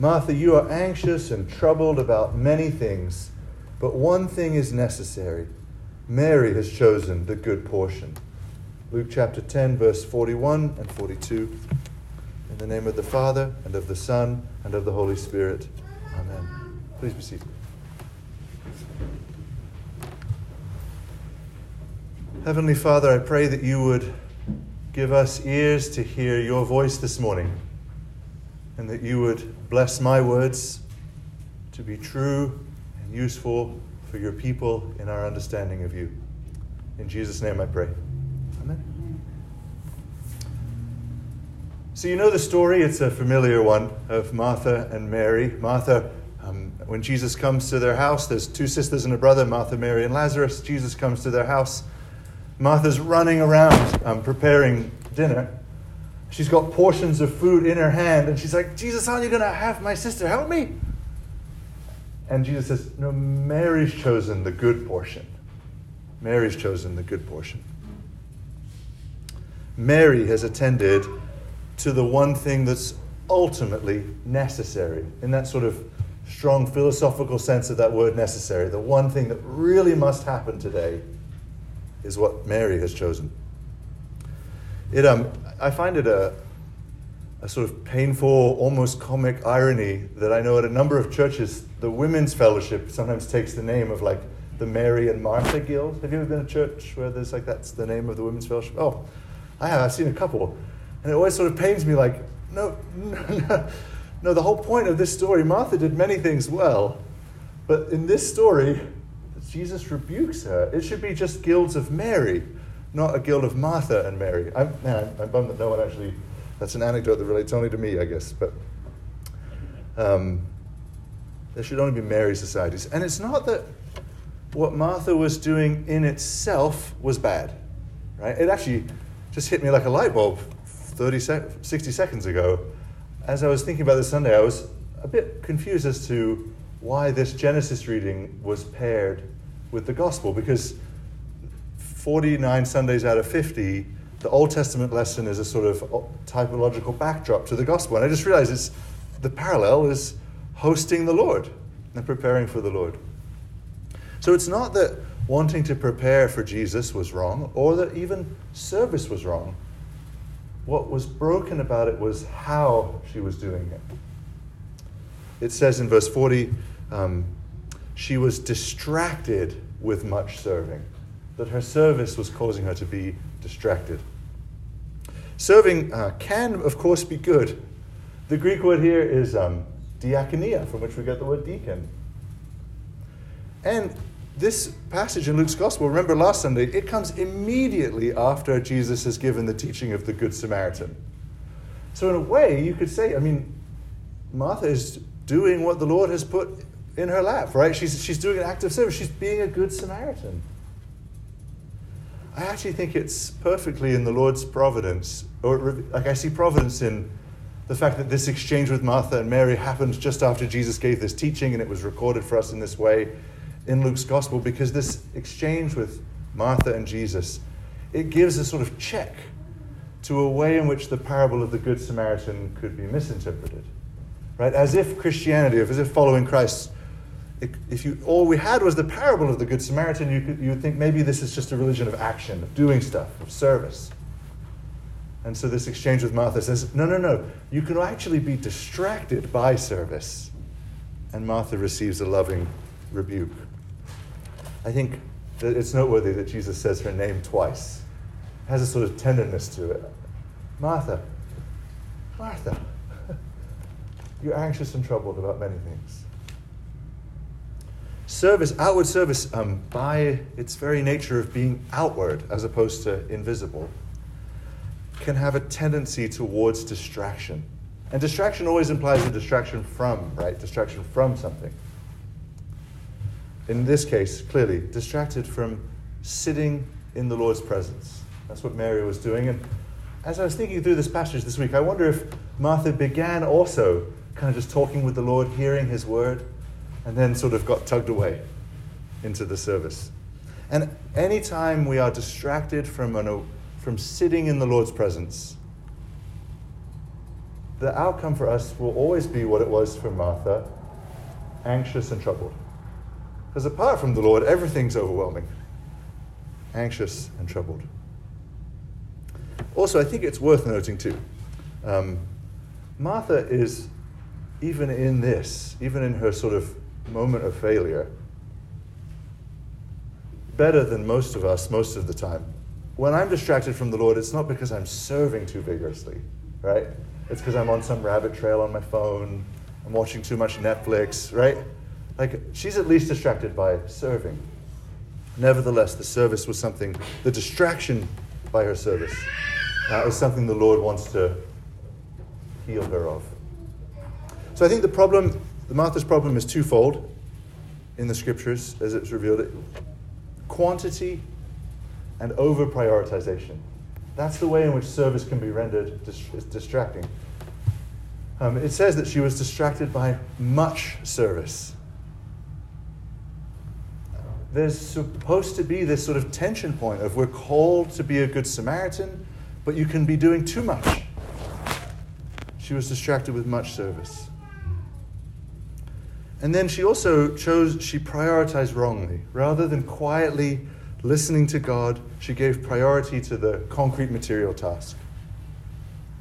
Martha, you are anxious and troubled about many things, but one thing is necessary. Mary has chosen the good portion. Luke chapter 10, verse 41 and 42. In the name of the Father, and of the Son, and of the Holy Spirit. Amen. Please be seated. Heavenly Father, I pray that you would give us ears to hear your voice this morning and that you would bless my words to be true and useful for your people in our understanding of you. In Jesus' name I pray. Amen. So, you know the story, it's a familiar one of Martha and Mary. Martha, um, when Jesus comes to their house, there's two sisters and a brother, Martha, Mary, and Lazarus. Jesus comes to their house. Martha's running around um, preparing dinner. She's got portions of food in her hand, and she's like, Jesus, how aren't you going to have my sister? Help me. And Jesus says, No, Mary's chosen the good portion. Mary's chosen the good portion. Mary has attended to the one thing that's ultimately necessary, in that sort of strong philosophical sense of that word necessary. The one thing that really must happen today is what Mary has chosen. It, um, I find it a, a sort of painful, almost comic irony that I know at a number of churches, the women's fellowship sometimes takes the name of like the Mary and Martha Guild. Have you ever been to a church where there's like that's the name of the women's fellowship? Oh, I have. I've seen a couple. And it always sort of pains me like, no, no, no the whole point of this story, Martha did many things well, but in this story, Jesus rebukes her. It should be just guilds of Mary not a guild of Martha and Mary. I'm, man, I'm, I'm bummed that no one actually, that's an anecdote that relates only to me, I guess, but um, there should only be Mary societies. And it's not that what Martha was doing in itself was bad, right? It actually just hit me like a light bulb 30 sec- 60 seconds ago. As I was thinking about this Sunday, I was a bit confused as to why this Genesis reading was paired with the gospel, because 49 Sundays out of 50, the Old Testament lesson is a sort of typological backdrop to the gospel. And I just realized it's, the parallel is hosting the Lord and preparing for the Lord. So it's not that wanting to prepare for Jesus was wrong or that even service was wrong. What was broken about it was how she was doing it. It says in verse 40 um, she was distracted with much serving that her service was causing her to be distracted. Serving uh, can, of course, be good. The Greek word here is um, diakonia, from which we get the word deacon. And this passage in Luke's Gospel, remember last Sunday, it comes immediately after Jesus has given the teaching of the Good Samaritan. So, in a way, you could say, I mean, Martha is doing what the Lord has put in her lap, right? She's, she's doing an act of service. She's being a good Samaritan. I actually think it's perfectly in the Lord's providence. Or, like, I see providence in the fact that this exchange with Martha and Mary happened just after Jesus gave this teaching, and it was recorded for us in this way in Luke's gospel, because this exchange with Martha and Jesus, it gives a sort of check to a way in which the parable of the Good Samaritan could be misinterpreted. Right? As if Christianity, as if following Christ if you all we had was the parable of the Good Samaritan, you could you would think maybe this is just a religion of action, of doing stuff, of service. And so this exchange with Martha says, no, no, no, you can actually be distracted by service. And Martha receives a loving rebuke. I think that it's noteworthy that Jesus says her name twice. It has a sort of tenderness to it. Martha, Martha, you're anxious and troubled about many things service, outward service, um, by its very nature of being outward as opposed to invisible, can have a tendency towards distraction. And distraction always implies a distraction from, right? Distraction from something. In this case, clearly, distracted from sitting in the Lord's presence. That's what Mary was doing. And as I was thinking through this passage this week, I wonder if Martha began also kind of just talking with the Lord, hearing his word and then sort of got tugged away into the service. And anytime we are distracted from, an, from sitting in the Lord's presence, the outcome for us will always be what it was for Martha anxious and troubled. Because apart from the Lord, everything's overwhelming. Anxious and troubled. Also, I think it's worth noting too um, Martha is, even in this, even in her sort of moment of failure, better than most of us most of the time. When I'm distracted from the Lord, it's not because I'm serving too vigorously, right? It's because I'm on some rabbit trail on my phone, I'm watching too much Netflix, right? Like, she's at least distracted by serving. Nevertheless, the service was something, the distraction by her service uh, is something the Lord wants to heal her of. So I think the problem, the Martha's problem is twofold in the scriptures as it's revealed it quantity and over prioritization. That's the way in which service can be rendered dis- distracting. Um, it says that she was distracted by much service. There's supposed to be this sort of tension point of we're called to be a good Samaritan, but you can be doing too much. She was distracted with much service. And then she also chose, she prioritized wrongly. Rather than quietly listening to God, she gave priority to the concrete material task.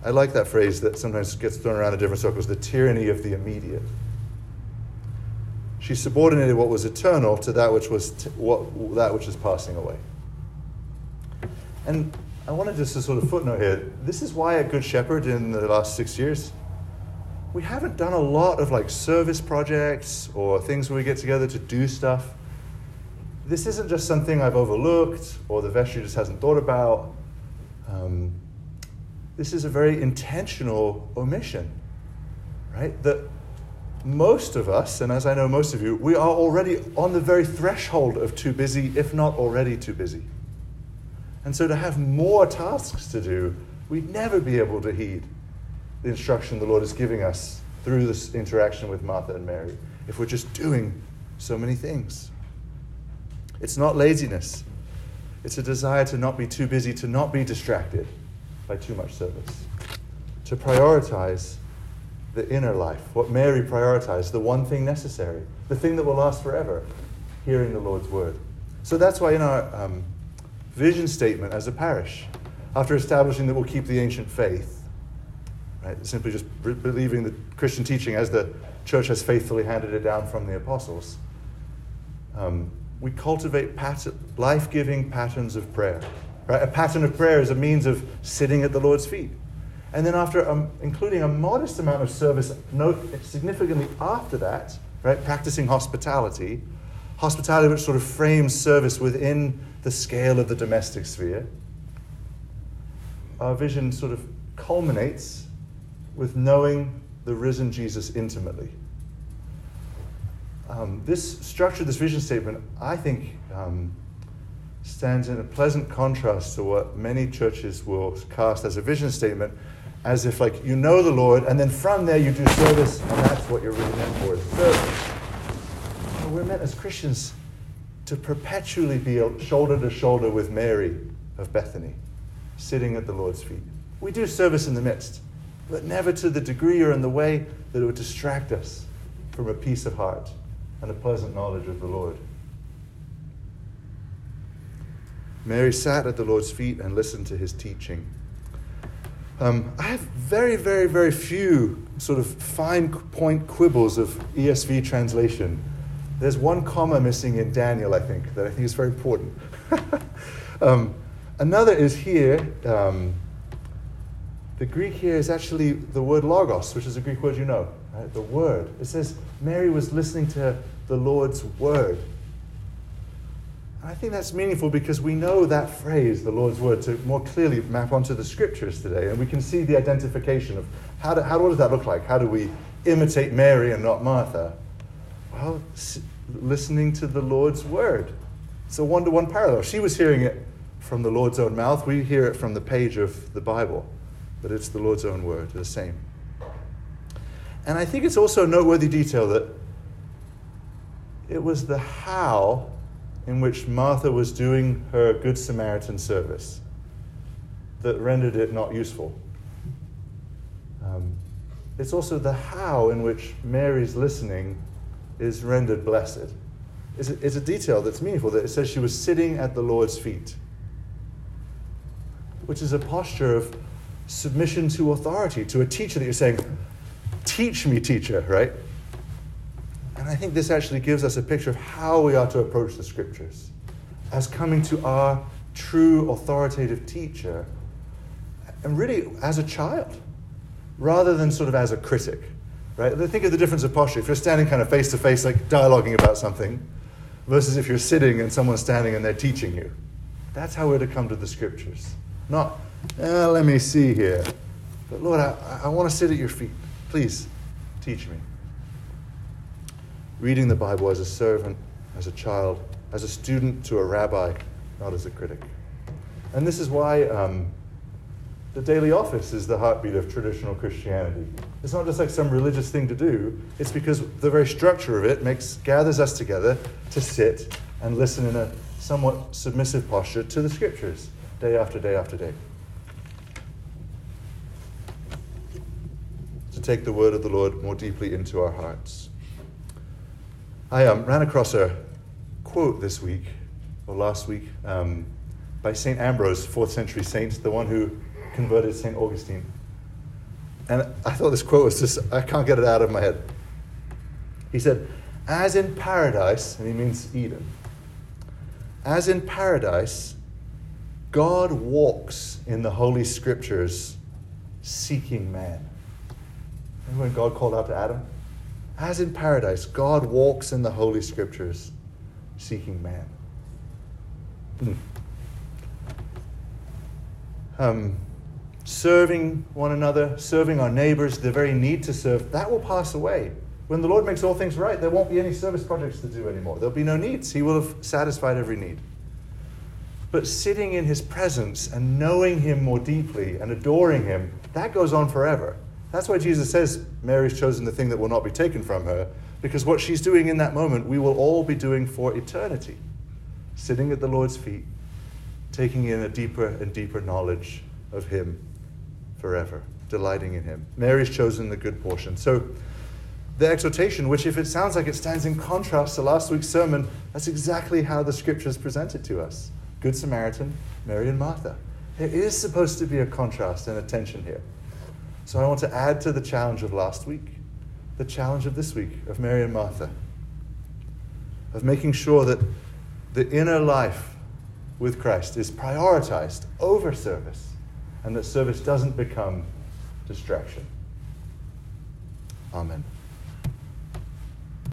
I like that phrase that sometimes gets thrown around in different circles the tyranny of the immediate. She subordinated what was eternal to that which was t- what, that which is passing away. And I wanted just to sort of footnote here this is why a Good Shepherd in the last six years, we haven't done a lot of like service projects or things where we get together to do stuff. This isn't just something I've overlooked or the vestry just hasn't thought about. Um, this is a very intentional omission, right? That most of us, and as I know most of you, we are already on the very threshold of too busy, if not already too busy. And so to have more tasks to do, we'd never be able to heed the instruction the Lord is giving us through this interaction with Martha and Mary if we're just doing so many things. It's not laziness, it's a desire to not be too busy, to not be distracted by too much service, to prioritize the inner life, what Mary prioritized, the one thing necessary, the thing that will last forever, hearing the Lord's word. So that's why in our um, vision statement as a parish, after establishing that we'll keep the ancient faith, Right? Simply just believing the Christian teaching as the church has faithfully handed it down from the apostles. Um, we cultivate pat- life giving patterns of prayer. Right? A pattern of prayer is a means of sitting at the Lord's feet. And then, after um, including a modest amount of service, note significantly after that, right, practicing hospitality, hospitality which sort of frames service within the scale of the domestic sphere, our vision sort of culminates with knowing the risen Jesus intimately. Um, this structure, this vision statement, I think um, stands in a pleasant contrast to what many churches will cast as a vision statement, as if like you know the Lord, and then from there you do service, and that's what you're really meant for service. We're meant as Christians to perpetually be shoulder to shoulder with Mary of Bethany, sitting at the Lord's feet. We do service in the midst but never to the degree or in the way that it would distract us from a peace of heart and a pleasant knowledge of the Lord. Mary sat at the Lord's feet and listened to his teaching. Um, I have very, very, very few sort of fine point quibbles of ESV translation. There's one comma missing in Daniel, I think, that I think is very important. um, another is here. Um, the Greek here is actually the word logos, which is a Greek word you know, right? the word. It says Mary was listening to the Lord's word. And I think that's meaningful because we know that phrase, the Lord's word, to more clearly map onto the scriptures today. And we can see the identification of how, do, how what does that look like? How do we imitate Mary and not Martha? Well, listening to the Lord's word. It's a one to one parallel. She was hearing it from the Lord's own mouth, we hear it from the page of the Bible but it's the Lord's own word, the same. And I think it's also a noteworthy detail that it was the how in which Martha was doing her Good Samaritan service that rendered it not useful. Um, it's also the how in which Mary's listening is rendered blessed. It's a, it's a detail that's meaningful that it says she was sitting at the Lord's feet, which is a posture of submission to authority, to a teacher that you're saying, Teach me, teacher, right? And I think this actually gives us a picture of how we are to approach the scriptures as coming to our true authoritative teacher, and really as a child, rather than sort of as a critic. Right? Think of the difference of posture. If you're standing kind of face to face, like dialoguing about something, versus if you're sitting and someone's standing and they're teaching you. That's how we're to come to the scriptures. Not, eh, let me see here. But Lord, I, I want to sit at your feet. Please teach me. Reading the Bible as a servant, as a child, as a student to a rabbi, not as a critic. And this is why um, the daily office is the heartbeat of traditional Christianity. It's not just like some religious thing to do, it's because the very structure of it makes, gathers us together to sit and listen in a somewhat submissive posture to the scriptures day after day after day. Take the word of the Lord more deeply into our hearts. I um, ran across a quote this week, or last week, um, by St. Ambrose, fourth century saint, the one who converted St. Augustine. And I thought this quote was just, I can't get it out of my head. He said, As in paradise, and he means Eden, as in paradise, God walks in the Holy Scriptures seeking man. Remember when God called out to Adam? As in paradise, God walks in the Holy Scriptures seeking man. Hmm. Um, serving one another, serving our neighbors, the very need to serve, that will pass away. When the Lord makes all things right, there won't be any service projects to do anymore. There'll be no needs. He will have satisfied every need. But sitting in His presence and knowing Him more deeply and adoring Him, that goes on forever. That's why Jesus says Mary's chosen the thing that will not be taken from her, because what she's doing in that moment, we will all be doing for eternity. Sitting at the Lord's feet, taking in a deeper and deeper knowledge of Him forever, delighting in Him. Mary's chosen the good portion. So, the exhortation, which, if it sounds like it stands in contrast to last week's sermon, that's exactly how the scriptures present it to us Good Samaritan, Mary and Martha. There is supposed to be a contrast and a tension here. So, I want to add to the challenge of last week the challenge of this week of Mary and Martha, of making sure that the inner life with Christ is prioritized over service and that service doesn't become distraction. Amen.